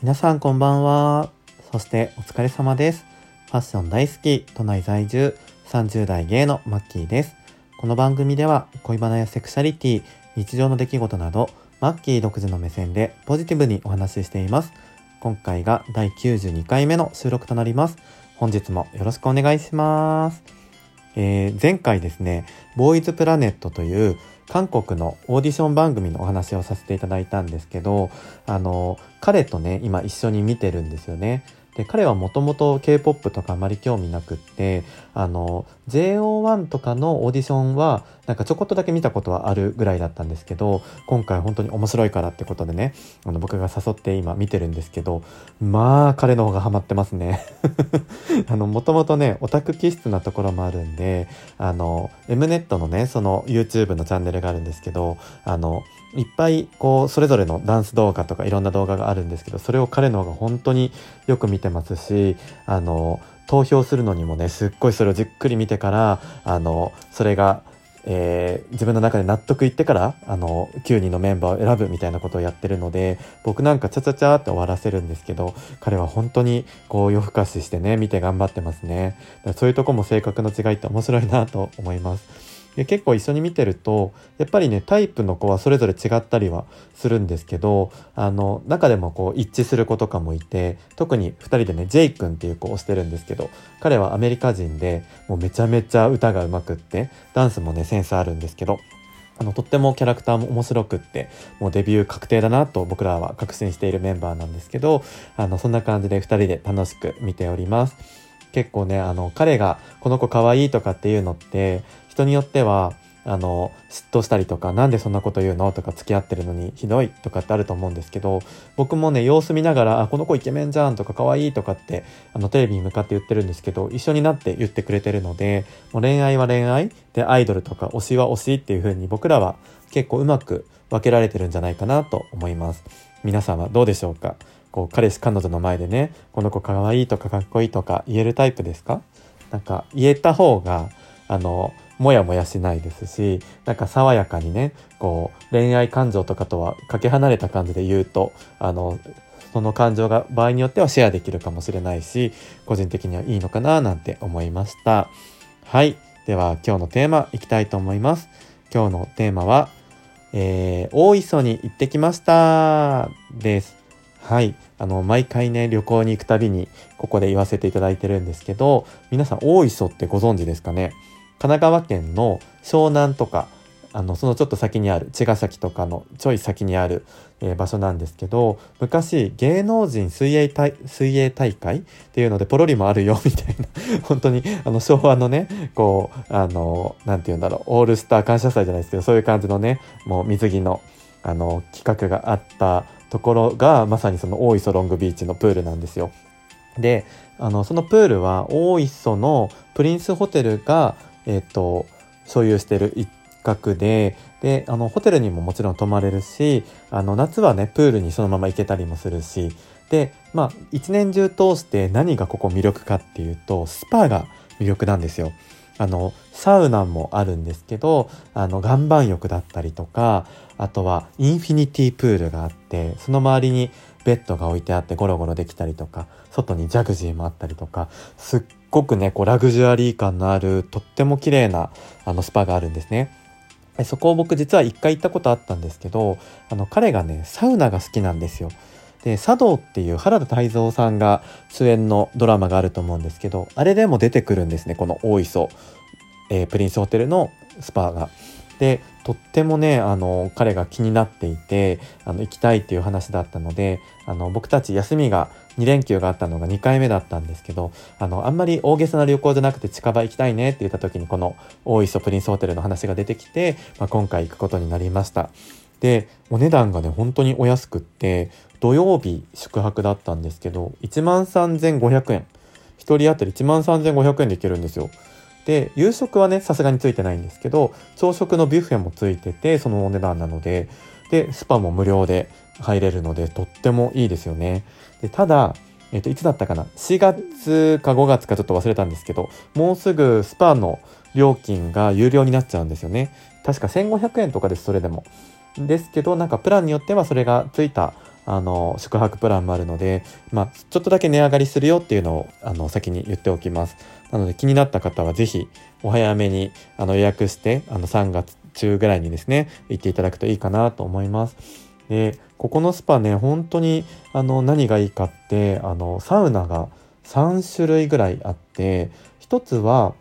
皆さんこんばんは。そしてお疲れ様です。ファッション大好き、都内在住、30代芸のマッキーです。この番組では恋バナやセクシャリティ、日常の出来事など、マッキー独自の目線でポジティブにお話ししています。今回が第92回目の収録となります。本日もよろしくお願いします。えー前回ですね、ボーイズプラネットという韓国のオーディション番組のお話をさせていただいたんですけど、あの、彼とね、今一緒に見てるんですよね。で、彼はもともと K-POP とかあまり興味なくって、あの、JO1 とかのオーディションは、なんかちょこっとだけ見たことはあるぐらいだったんですけど、今回本当に面白いからってことでね、あの、僕が誘って今見てるんですけど、まあ、彼の方がハマってますね。あの、もともとね、オタク気質なところもあるんで、あの、M ネットのね、その YouTube のチャンネルがあるんですけど、あの、いっぱいこう、それぞれのダンス動画とかいろんな動画があるんですけど、それを彼の方が本当によく見てますし、あの、投票するのにもね、すっごいそれをじっくり見てから、あの、それが、えー自分の中で納得いってから、あの、9人のメンバーを選ぶみたいなことをやってるので、僕なんかちゃちゃちゃって終わらせるんですけど、彼は本当にこう夜更かししてね、見て頑張ってますね。そういうとこも性格の違いって面白いなと思います。で結構一緒に見てるとやっぱりねタイプの子はそれぞれ違ったりはするんですけどあの中でもこう一致する子とかもいて特に2人でねジェイ君っていう子をしてるんですけど彼はアメリカ人でもうめちゃめちゃ歌が上手くってダンスもねセンスあるんですけどあのとってもキャラクターも面白くってもうデビュー確定だなと僕らは確信しているメンバーなんですけどあのそんな感じで2人で楽しく見ております。結構ねあの彼がこの子可愛いとかっていうのって人によってはあの嫉妬したりとかなんでそんなこと言うのとか付き合ってるのにひどいとかってあると思うんですけど僕もね様子見ながらあこの子イケメンじゃんとか可愛いとかってあのテレビに向かって言ってるんですけど一緒になって言ってくれてるのでもう恋愛は恋愛でアイドルとか推しは推しっていう風に僕らは結構うまく分けられてるんじゃないかなと思います。皆さんはどうでしょうか？こう彼氏彼女の前でねこの子可愛いとかかっこいいとか言えるタイプですか？なんか言えた方があのもやもやしないですしなんか爽やかにねこう恋愛感情とかとはかけ離れた感じで言うとあのその感情が場合によってはシェアできるかもしれないし個人的にはいいのかななんて思いました。はい。では今日のテーマいきたいと思います。今日のテーマは、えー大磯に行ってきました。です。はい。あの、毎回ね、旅行に行くたびに、ここで言わせていただいてるんですけど、皆さん、大磯ってご存知ですかね？神奈川県の湘南とか、あの、そのちょっと先にある、茅ヶ崎とかのちょい先にある、えー場所なんですけど、昔、芸能人水泳大、水泳大会っていうので、ポロリもあるよ、みたいな、本当に、あの、昭和のね、こう、あの、なんて言うんだろう、オールスター感謝祭じゃないですけど、そういう感じのね、もう水着の、あの、企画があったところが、まさにその大磯ロングビーチのプールなんですよ。で、あの、そのプールは大磯のプリンスホテルが、えっ、と、所有してる一角で、で、あの、ホテルにももちろん泊まれるし、あの、夏はね、プールにそのまま行けたりもするし、で、まあ、一年中通して何がここ魅力かっていうと、スパが魅力なんですよ。あの、サウナもあるんですけど、あの、岩盤浴だったりとか、あとはインフィニティプールがあって、その周りにベッドが置いてあってゴロゴロできたりとか、外にジャグジーもあったりとか、すっごくね、こうラグジュアリー感のある、とっても綺麗なあのスパがあるんですね。そこを僕実は一回行ったことあったんですけど、あの彼がね、サウナが好きなんですよ。で、茶道っていう原田泰造さんが主演のドラマがあると思うんですけど、あれでも出てくるんですね、この大磯、えープリンスホテルのスパが。で、とってもね、あの、彼が気になっていて、あの、行きたいっていう話だったので、あの、僕たち休みが2連休があったのが2回目だったんですけど、あの、あんまり大げさな旅行じゃなくて近場行きたいねって言った時に、この大磯プリンスホテルの話が出てきて、まあ、今回行くことになりました。で、お値段がね、本当にお安くって、土曜日宿泊だったんですけど、13,500円。1人当たり13,500円で行けるんですよ。で、夕食はね、さすがについてないんですけど、朝食のビュッフェもついてて、そのお値段なので、で、スパも無料で入れるので、とってもいいですよね。で、ただ、えっ、と、いつだったかな ?4 月か5月かちょっと忘れたんですけど、もうすぐスパの料金が有料になっちゃうんですよね。確か1500円とかです、それでも。ですけど、なんかプランによってはそれがついた、あの、宿泊プランもあるので、まあ、ちょっとだけ値上がりするよっていうのを、あの、先に言っておきます。なので気になった方はぜひ、お早めに、あの、予約して、あの、3月中ぐらいにですね、行っていただくといいかなと思います。で、ここのスパね、本当に、あの、何がいいかって、あの、サウナが3種類ぐらいあって、一つは、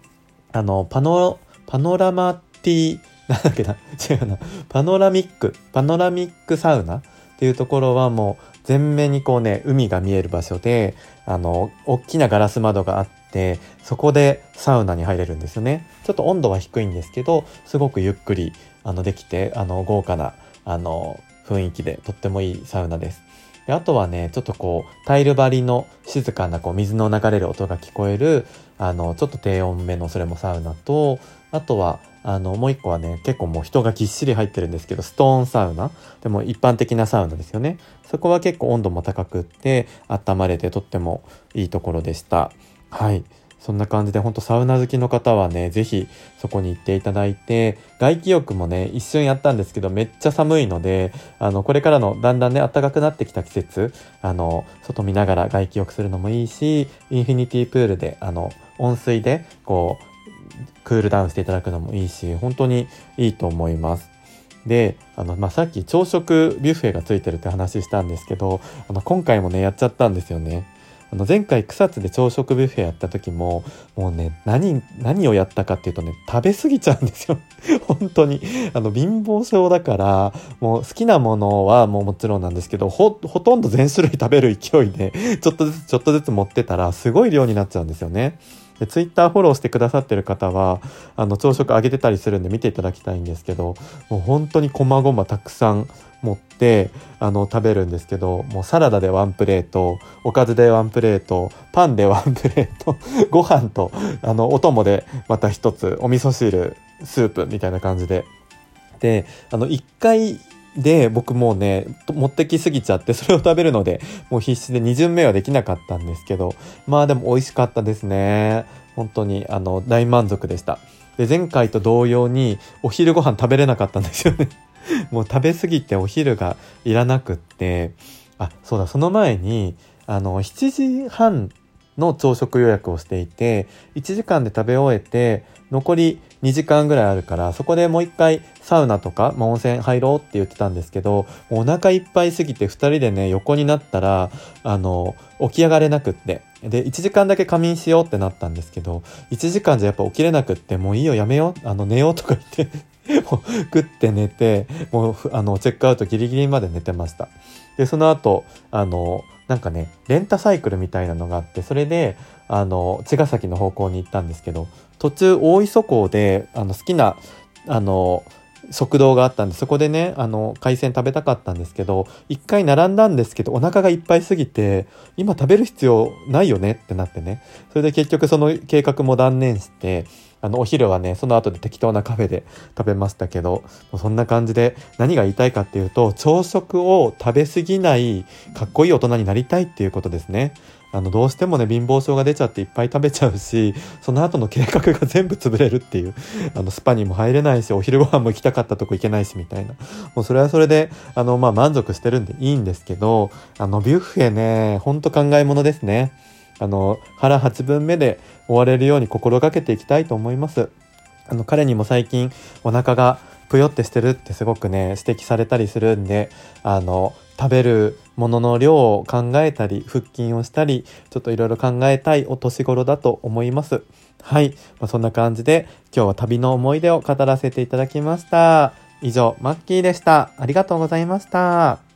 あの、パノ、パノラマティ、なんだっけな、違うな、パノラミック、パノラミックサウナっていうところはもう全面にこうね、海が見える場所で、あの、大きなガラス窓があって、そこでサウナに入れるんですよね。ちょっと温度は低いんですけど、すごくゆっくり、あの、できて、あの、豪華な、あの、雰囲気でとってもいいサウナです。であとはね、ちょっとこう、タイル張りの静かなこう水の流れる音が聞こえる、あの、ちょっと低温めのそれもサウナと、あとは、あの、もう一個はね、結構もう人がぎっしり入ってるんですけど、ストーンサウナ。でも一般的なサウナですよね。そこは結構温度も高くって、温まれてとってもいいところでした。はい。そんな感じで、ほんとサウナ好きの方はね、ぜひそこに行っていただいて、外気浴もね、一瞬やったんですけど、めっちゃ寒いので、あの、これからのだんだんね、暖かくなってきた季節、あの、外見ながら外気浴するのもいいし、インフィニティプールで、あの、温水で、こう、クールダウンしていただくのもいいし、本当にいいと思います。で、あの、まあ、さっき朝食ビュッフェがついてるって話したんですけど、あの、今回もね、やっちゃったんですよね。あの前回草津で朝食ビュッフェやった時ももうね何何をやったかっていうとね食べ過ぎちゃうんですよ 本当にあの貧乏症だからもう好きなものはもうもちろんなんですけどほとんど全種類食べる勢いでちょっとずつちょっとずつ持ってたらすごい量になっちゃうんですよね。で、ツイッターフォローしてくださってる方は、あの、朝食あげてたりするんで見ていただきたいんですけど、もう本当に細々たくさん持って、あの、食べるんですけど、もうサラダでワンプレート、おかずでワンプレート、パンでワンプレート、ご飯と、あの、お供でまた一つ、お味噌汁、スープみたいな感じで。で、あの、一回で、僕もうね、持ってきすぎちゃって、それを食べるので、もう必死で2巡目はできなかったんですけど、まあでも美味しかったですね。本当に、あの、大満足でした。で、前回と同様に、お昼ご飯食べれなかったんですよね。もう食べ過ぎてお昼がいらなくって、あ、そうだ、その前に、あの、7時半の朝食予約をしていて、1時間で食べ終えて、残り2時間ぐらいあるから、そこでもう一回サウナとか、まあ、温泉入ろうって言ってたんですけど、お腹いっぱいすぎて2人でね、横になったら、あの、起き上がれなくって。で、1時間だけ仮眠しようってなったんですけど、1時間じゃやっぱ起きれなくって、もういいよ、やめよう、あの、寝ようとか言って もう食って寝て、もう、あの、チェックアウトギリギリまで寝てました。で、その後、あの、なんかね、レンタサイクルみたいなのがあって、それで、あの、茅ヶ崎の方向に行ったんですけど、途中大磯港で、あの、好きな、あの、食堂があったんで、そこでね、あの、海鮮食べたかったんですけど、一回並んだんですけど、お腹がいっぱいすぎて、今食べる必要ないよねってなってね。それで結局その計画も断念して、あの、お昼はね、その後で適当なカフェで食べましたけど、そんな感じで何が言いたいかっていうと、朝食を食べ過ぎないかっこいい大人になりたいっていうことですね。あの、どうしてもね、貧乏症が出ちゃっていっぱい食べちゃうし、その後の計画が全部潰れるっていう、あの、スパにも入れないし、お昼ご飯も行きたかったとこ行けないし、みたいな。もうそれはそれで、あの、まあ、満足してるんでいいんですけど、あの、ビュッフェね、ほんと考え物ですね。あの、腹8分目で終われるように心がけていきたいと思います。あの、彼にも最近お腹がぷよってしてるってすごくね、指摘されたりするんで、あの、食べるものの量を考えたり、腹筋をしたり、ちょっといろいろ考えたいお年頃だと思います。はい。まあ、そんな感じで、今日は旅の思い出を語らせていただきました。以上、マッキーでした。ありがとうございました。